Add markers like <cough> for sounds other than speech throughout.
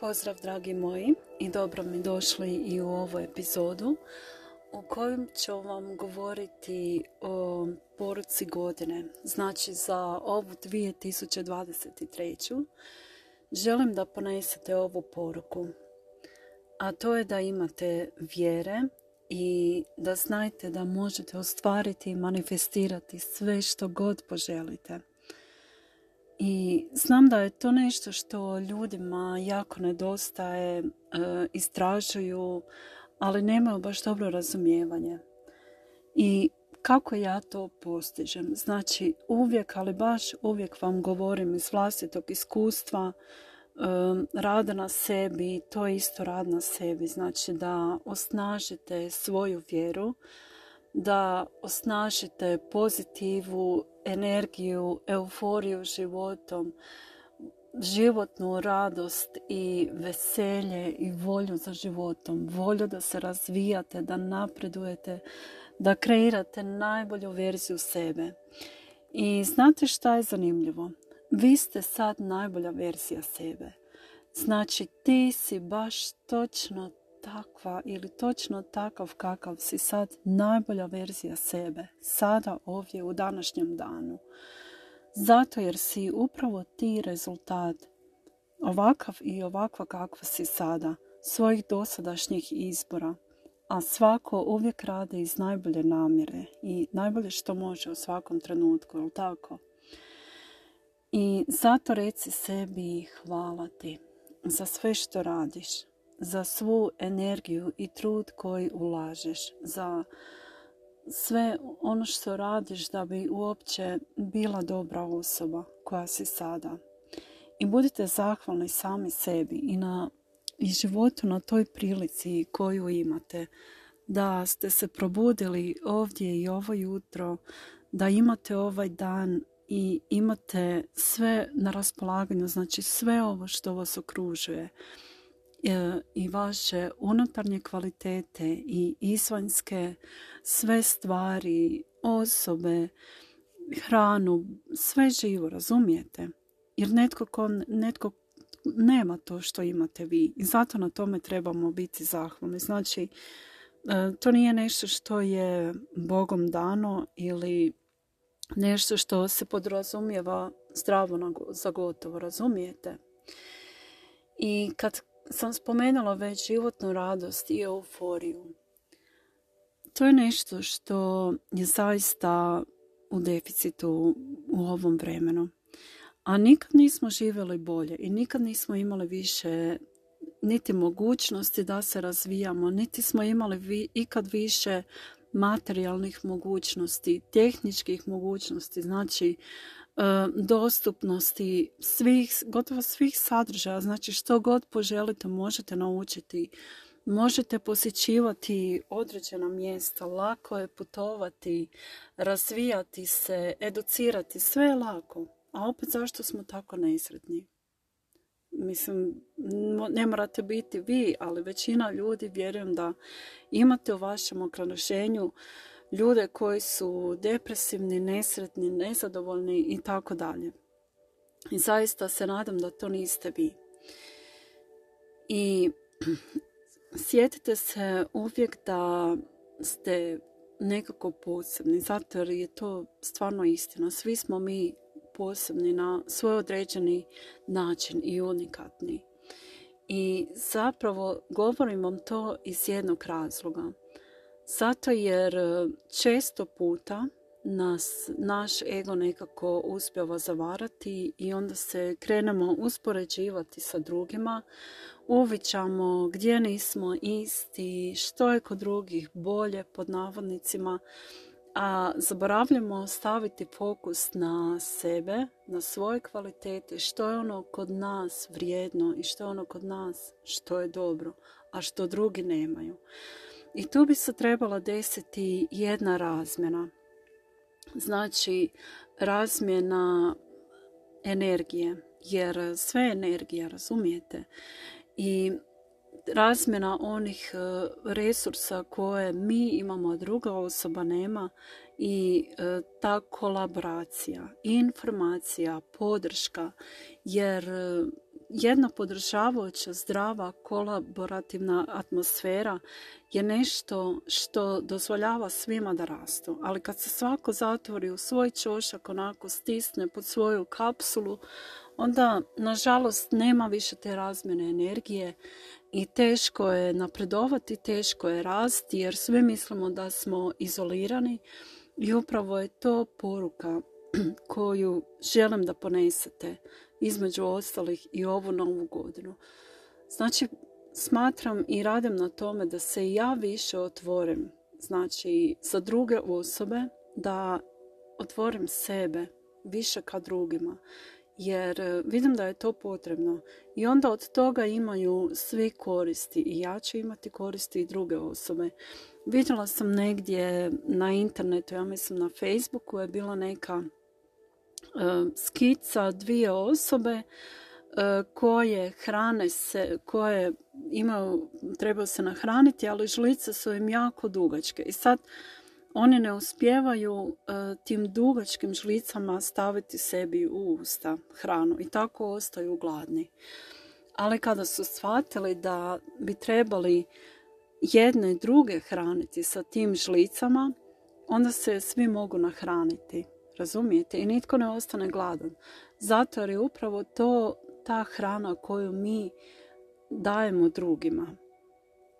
Pozdrav dragi moji i dobro mi došli i u ovu epizodu u kojem ću vam govoriti o poruci godine. Znači za ovu 2023. želim da ponesete ovu poruku. A to je da imate vjere i da znajte da možete ostvariti i manifestirati sve što god poželite. I znam da je to nešto što ljudima jako nedostaje, e, istražuju, ali nemaju baš dobro razumijevanje. I kako ja to postižem? Znači uvijek, ali baš uvijek vam govorim iz vlastitog iskustva, e, rada na sebi, to je isto rad na sebi. Znači da osnažite svoju vjeru, da osnažite pozitivu energiju, euforiju životom, životnu radost i veselje i volju za životom, volju da se razvijate, da napredujete, da kreirate najbolju verziju sebe. I znate šta je zanimljivo? Vi ste sad najbolja verzija sebe. Znači ti si baš točno takva ili točno takav kakav si sad najbolja verzija sebe, sada ovdje u današnjem danu. Zato jer si upravo ti rezultat, ovakav i ovakva kakva si sada, svojih dosadašnjih izbora, a svako uvijek radi iz najbolje namjere i najbolje što može u svakom trenutku, jel tako? I zato reci sebi hvala ti za sve što radiš, za svu energiju i trud koji ulažeš, za sve ono što radiš da bi uopće bila dobra osoba koja si sada. I budite zahvalni sami sebi i na i životu na toj prilici koju imate. Da ste se probudili ovdje i ovo jutro, da imate ovaj dan i imate sve na raspolaganju, znači sve ovo što vas okružuje. E, i vaše unutarnje kvalitete i izvanjske sve stvari, osobe, hranu, sve živo, razumijete? Jer netko, ko, netko nema to što imate vi i zato na tome trebamo biti zahvalni. Znači, e, to nije nešto što je Bogom dano ili nešto što se podrazumijeva zdravo za gotovo, razumijete? I kad sam spomenula već životnu radost i euforiju. To je nešto što je zaista u deficitu u ovom vremenu. A nikad nismo živjeli bolje i nikad nismo imali više niti mogućnosti da se razvijamo, niti smo imali ikad više materijalnih mogućnosti, tehničkih mogućnosti. Znači, E, dostupnosti svih, gotovo svih sadržaja. Znači što god poželite možete naučiti. Možete posjećivati određena mjesta, lako je putovati, razvijati se, educirati, sve je lako. A opet zašto smo tako nesretni? Mislim, ne morate biti vi, ali većina ljudi vjerujem da imate u vašem okruženju ljude koji su depresivni, nesretni, nezadovoljni i tako dalje. I zaista se nadam da to niste vi. I <clears throat> sjetite se uvijek da ste nekako posebni, zato jer je to stvarno istina. Svi smo mi posebni na svoj određeni način i unikatni. I zapravo govorim vam to iz jednog razloga. Zato jer e, često puta nas naš ego nekako uspjeva zavarati i onda se krenemo uspoređivati sa drugima, uvićamo gdje nismo isti, što je kod drugih bolje pod navodnicima, a zaboravljamo staviti fokus na sebe, na svoje kvalitete, što je ono kod nas vrijedno i što je ono kod nas što je dobro, a što drugi nemaju. I tu bi se trebala desiti jedna razmjena. Znači, razmjena energije, jer sve energija, razumijete? I razmjena onih e, resursa koje mi imamo, a druga osoba nema i e, ta kolaboracija, informacija, podrška, jer e, jedna podržavajuća, zdrava, kolaborativna atmosfera je nešto što dozvoljava svima da rastu. Ali kad se svako zatvori u svoj čošak, onako stisne pod svoju kapsulu, onda nažalost nema više te razmjene energije i teško je napredovati, teško je rasti jer svi mislimo da smo izolirani i upravo je to poruka <clears throat> koju želim da ponesete između ostalih i ovu novu godinu. Znači, smatram i radim na tome da se ja više otvorim, znači, za druge osobe, da otvorim sebe više ka drugima jer e, vidim da je to potrebno i onda od toga imaju svi koristi i ja ću imati koristi i druge osobe. Vidjela sam negdje na internetu, ja mislim na Facebooku je bila neka e, skica dvije osobe e, koje hrane se, koje imaju, trebaju se nahraniti, ali žlice su im jako dugačke. I sad oni ne uspijevaju e, tim dugačkim žlicama staviti sebi u usta hranu i tako ostaju gladni. Ali kada su shvatili da bi trebali jedne i druge hraniti sa tim žlicama, onda se svi mogu nahraniti. Razumijete? I nitko ne ostane gladan. Zato jer je upravo to ta hrana koju mi dajemo drugima.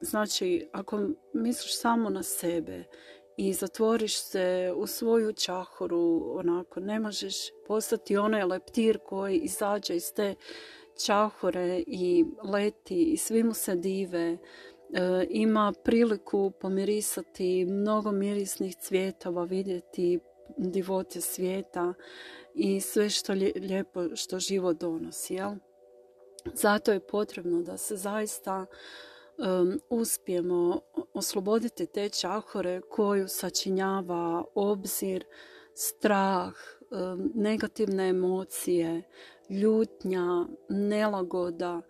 Znači, ako misliš samo na sebe i zatvoriš se u svoju čahoru, onako, ne možeš postati onaj leptir koji izađe iz te čahore i leti i svi mu se dive, e, ima priliku pomirisati mnogo mirisnih cvjetova, vidjeti divote svijeta i sve što lijepo što život donosi. Jel? Zato je potrebno da se zaista um, uspijemo osloboditi te čahore koju sačinjava obzir, strah, negativne emocije, ljutnja, nelagoda,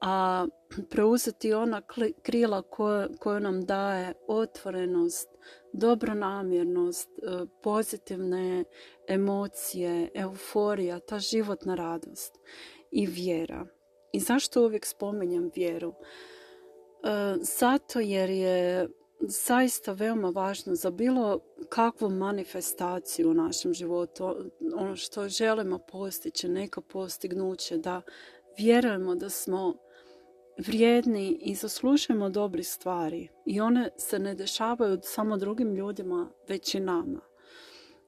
a preuzeti ona krila koja nam daje otvorenost, dobronamjernost, e, pozitivne emocije, euforija, ta životna radost i vjera. I zašto uvijek spominjem vjeru? E, zato jer je zaista veoma važno za bilo kakvu manifestaciju u našem životu, ono što želimo postići, neko postignuće, da vjerujemo da smo vrijedni i zaslužujemo dobri stvari i one se ne dešavaju samo drugim ljudima, već i nama.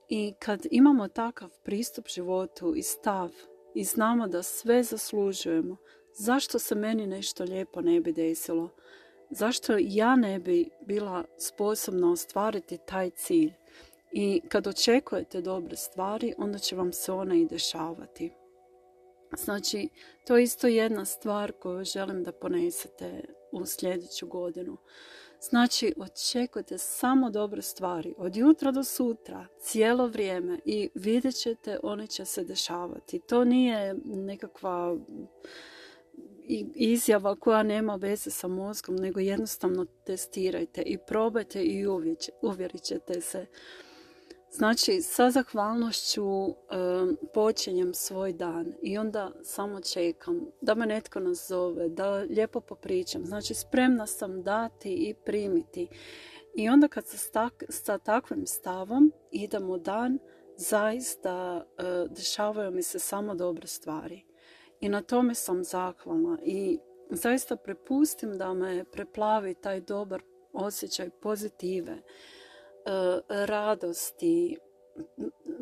I kad imamo takav pristup životu i stav i znamo da sve zaslužujemo, zašto se meni nešto lijepo ne bi desilo? Zašto ja ne bi bila sposobna ostvariti taj cilj? I kad očekujete dobre stvari, onda će vam se one i dešavati. Znači, to je isto jedna stvar koju želim da ponesete u sljedeću godinu. Znači, očekujte samo dobre stvari od jutra do sutra, cijelo vrijeme i vidjet ćete, one će se dešavati. To nije nekakva izjava koja nema veze sa mozgom, nego jednostavno testirajte i probajte i uvjerit ćete se. Znači, sa zahvalnošću počinjem svoj dan i onda samo čekam da me netko nazove, da lijepo popričam. Znači, spremna sam dati i primiti. I onda kad se sa takvim stavom idem u dan, zaista e, dešavaju mi se samo dobre stvari. I na tome sam zahvalna i zaista prepustim da me preplavi taj dobar osjećaj pozitive, e, radosti,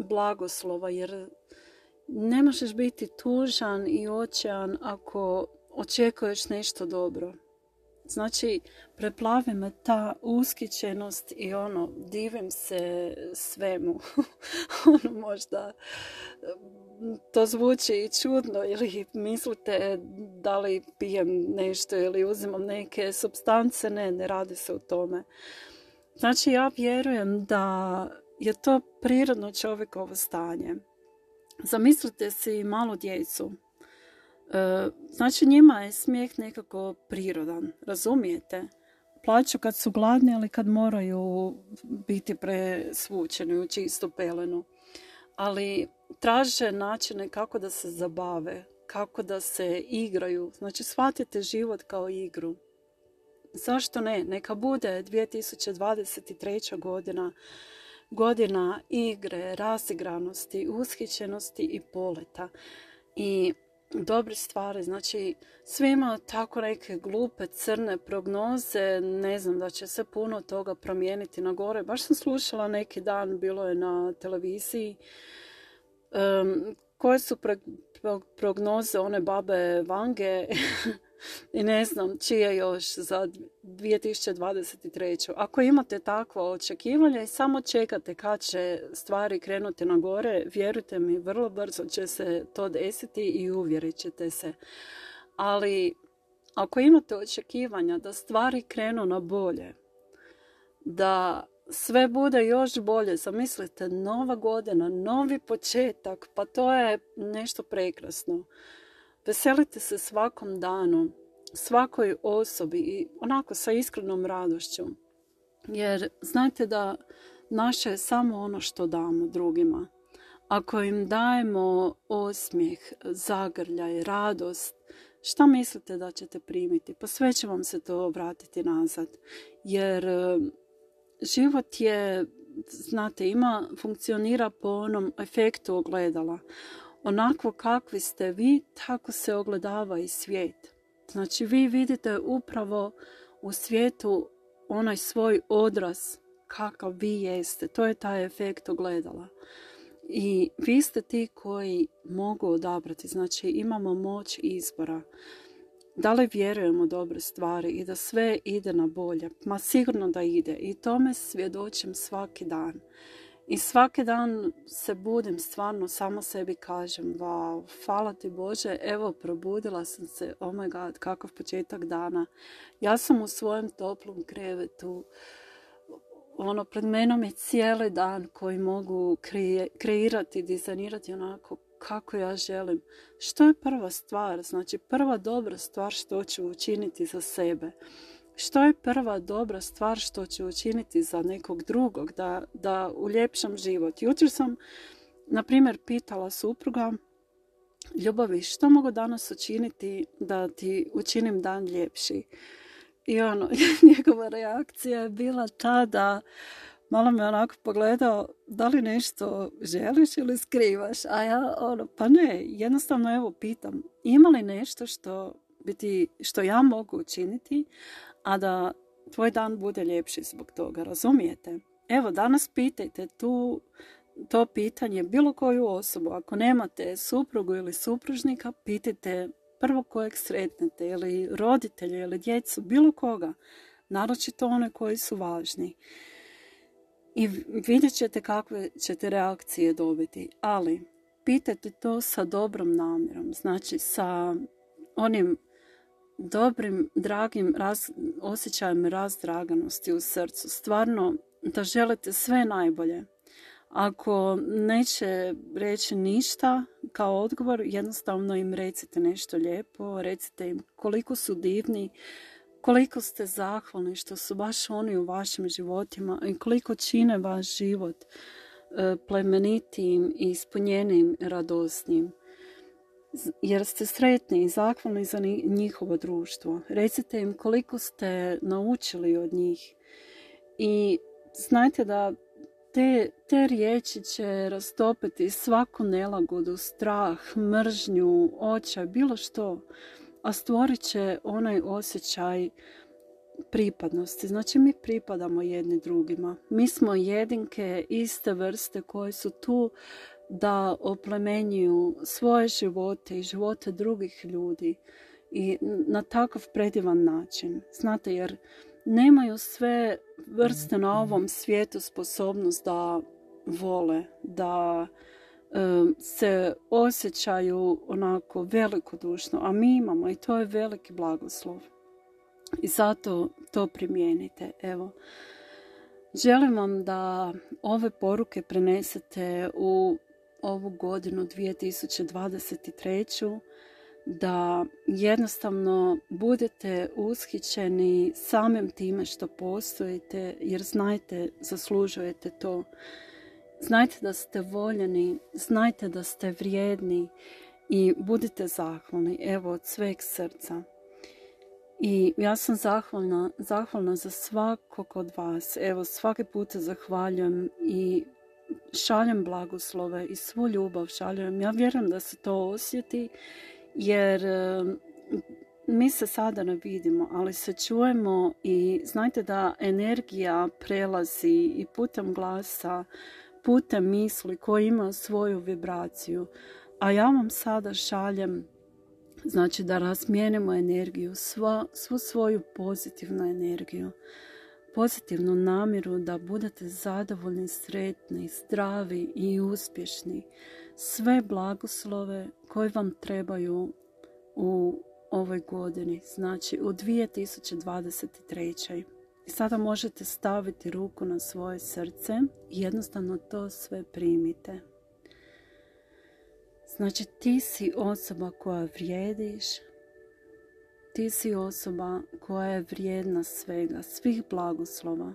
blagoslova, jer ne možeš biti tužan i očajan ako očekuješ nešto dobro. Znači, preplavi me ta uskićenost i ono, divim se svemu. <laughs> ono možda to zvuči i čudno ili mislite da li pijem nešto ili uzimam neke substance, ne, ne radi se o tome. Znači ja vjerujem da je to prirodno čovjekovo stanje. Zamislite si malu djecu. E, znači njima je smijeh nekako prirodan, razumijete? Plaću kad su gladni, ali kad moraju biti presvučeni u čistu pelenu. Ali traže načine kako da se zabave, kako da se igraju. Znači shvatite život kao igru. Zašto ne? Neka bude 2023. godina godina igre, razigranosti, ushićenosti i poleta. I dobre stvari. Znači, svi imaju tako neke glupe, crne prognoze. Ne znam da će se puno toga promijeniti na gore. Baš sam slušala neki dan, bilo je na televiziji, koje su prognoze one babe Vange <laughs> i ne znam čije još za 2023. Ako imate takvo očekivanje i samo čekate kad će stvari krenuti na gore, vjerujte mi, vrlo brzo će se to desiti i uvjerit ćete se. Ali ako imate očekivanja da stvari krenu na bolje, da sve bude još bolje, zamislite, nova godina, novi početak, pa to je nešto prekrasno. Veselite se svakom danu, svakoj osobi i onako sa iskrenom radošću. Jer znajte da naše je samo ono što damo drugima. Ako im dajemo osmijeh, zagrljaj, radost, šta mislite da ćete primiti? Pa sve će vam se to vratiti nazad. Jer e, život je, znate, ima, funkcionira po onom efektu ogledala. Onako kakvi ste vi, tako se ogledava i svijet. Znači vi vidite upravo u svijetu onaj svoj odraz kakav vi jeste. To je taj efekt ogledala. I vi ste ti koji mogu odabrati. Znači imamo moć izbora. Da li vjerujemo dobre stvari i da sve ide na bolje? Ma sigurno da ide. I tome svjedočim svaki dan. I svaki dan se budim, stvarno samo sebi kažem, wow, hvala ti Bože, evo probudila sam se, oh my god, kakav početak dana. Ja sam u svojem toplom krevetu, ono, pred menom je cijeli dan koji mogu kreirati, dizajnirati onako kako ja želim. Što je prva stvar? Znači, prva dobra stvar što ću učiniti za sebe što je prva dobra stvar što će učiniti za nekog drugog, da, da uljepšam život. Jučer sam, na primjer, pitala supruga, ljubavi, što mogu danas učiniti da ti učinim dan ljepši? I ono, <laughs> njegova reakcija je bila ta da malo me onako pogledao da li nešto želiš ili skrivaš. A ja ono, pa ne, jednostavno evo pitam, ima li nešto što, biti, što ja mogu učiniti, a da tvoj dan bude ljepši zbog toga, razumijete? Evo, danas pitajte tu to pitanje bilo koju osobu. Ako nemate suprugu ili supružnika, pitajte prvo kojeg sretnete ili roditelje ili djecu, bilo koga. Naročito one koji su važni. I vidjet ćete kakve ćete reakcije dobiti. Ali, pitajte to sa dobrom namjerom. Znači, sa onim dobrim, dragim raz, osjećajem razdraganosti u srcu. Stvarno da želite sve najbolje. Ako neće reći ništa kao odgovor, jednostavno im recite nešto lijepo, recite im koliko su divni, koliko ste zahvalni što su baš oni u vašim životima i koliko čine vaš život e, plemenitim i ispunjenim, radosnim jer ste sretni i zahvalni za njihovo društvo. Recite im koliko ste naučili od njih i znajte da te, te riječi će rastopiti svaku nelagodu, strah, mržnju, očaj, bilo što, a stvorit će onaj osjećaj pripadnosti. Znači mi pripadamo jedni drugima. Mi smo jedinke iste vrste koje su tu da oplemenjuju svoje živote i živote drugih ljudi i na takav predivan način. Znate, jer nemaju sve vrste na ovom svijetu sposobnost da vole, da se osjećaju onako velikodušno, a mi imamo i to je veliki blagoslov. I zato to primijenite. Evo, želim vam da ove poruke prenesete u ovu godinu 2023. da jednostavno budete ushićeni samim time što postojite jer znajte, zaslužujete to. Znajte da ste voljeni, znajte da ste vrijedni i budite zahvalni, evo od sveg srca. I ja sam zahvalna, zahvalna za svakog od vas. Evo, svaki put zahvaljujem i šaljem blagoslove i svu ljubav šaljem. Ja vjerujem da se to osjeti jer mi se sada ne vidimo, ali se čujemo i znajte da energija prelazi i putem glasa, putem misli koji ima svoju vibraciju. A ja vam sada šaljem znači da razmijenimo energiju, svu svoju pozitivnu energiju, pozitivnu namjeru da budete zadovoljni, sretni, zdravi i uspješni. Sve blagoslove koje vam trebaju u ovoj godini, znači u 2023. I sada možete staviti ruku na svoje srce i jednostavno to sve primite. Znači ti si osoba koja vrijediš, ti si osoba koja je vrijedna svega, svih blagoslova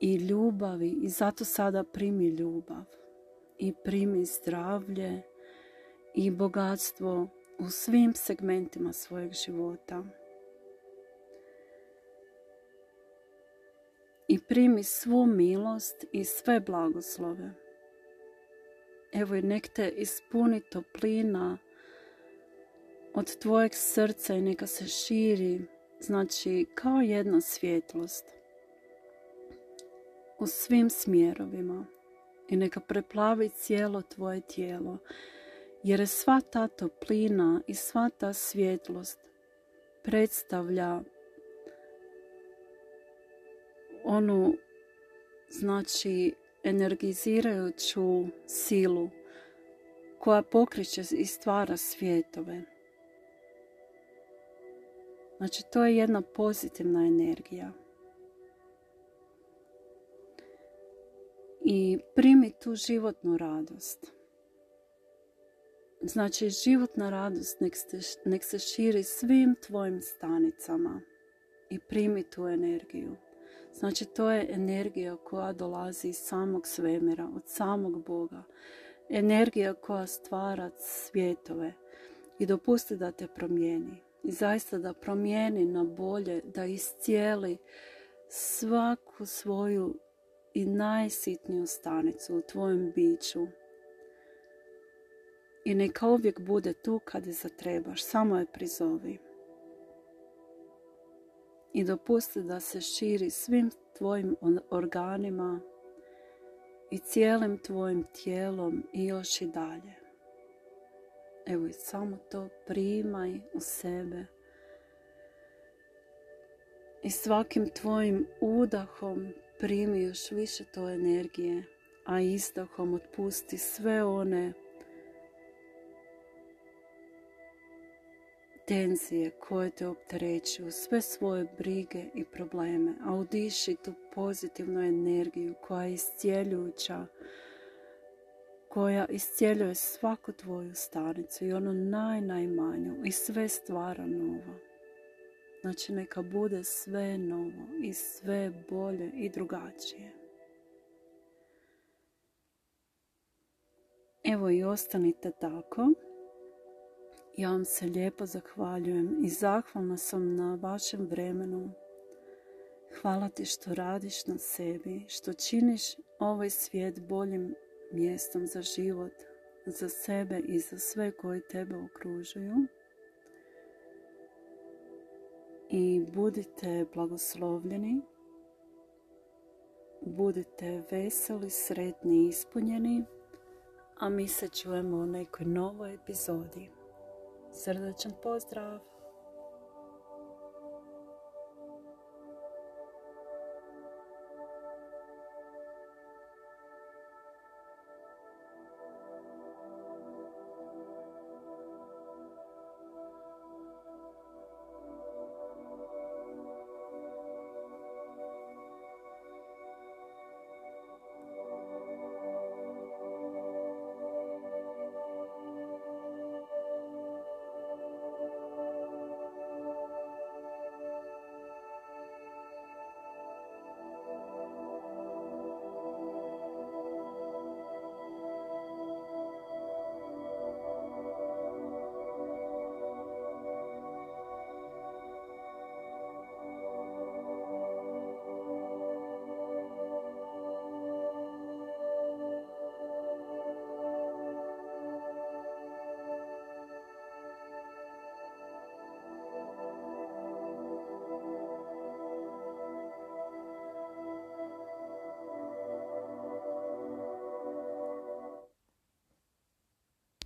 i ljubavi i zato sada primi ljubav i primi zdravlje i bogatstvo u svim segmentima svojeg života. I primi svu milost i sve blagoslove. Evo i nek te ispuni toplina od tvojeg srca i neka se širi, znači kao jedna svjetlost u svim smjerovima i neka preplavi cijelo tvoje tijelo jer je sva ta toplina i sva ta svjetlost predstavlja onu znači energizirajuću silu koja pokreće i stvara svijetove. Znači to je jedna pozitivna energija. I primi tu životnu radost. Znači, životna radost nek, nek se širi svim tvojim stanicama i primi tu energiju. Znači, to je energija koja dolazi iz samog svemira, od samog Boga. Energija koja stvara svjetove i dopusti da te promijeni. I zaista da promijeni na bolje, da iscijeli svaku svoju i najsitniju stanicu u tvojem biću, i neka uvijek bude tu kad je zatrebaš, samo je prizovi. I dopusti da se širi svim tvojim organima i cijelim tvojim tijelom i još i dalje. Evo i samo to primaj u sebe. I svakim tvojim udahom primi još više to energije, a izdahom otpusti sve one tenzije koje te opterećuju, sve svoje brige i probleme, a udiši tu pozitivnu energiju koja je iscijeljujuća, koja iscijeljuje svaku tvoju stanicu i ono naj, najmanju i sve stvara novo. Znači neka bude sve novo i sve bolje i drugačije. Evo i ostanite tako. Ja vam se lijepo zahvaljujem i zahvalna sam na vašem vremenu. Hvala ti što radiš na sebi, što činiš ovaj svijet boljim mjestom za život, za sebe i za sve koji tebe okružuju. I budite blagoslovljeni, budite veseli, sretni i ispunjeni, a mi se čujemo u nekoj novoj epizodi. Srdečan pozdrav!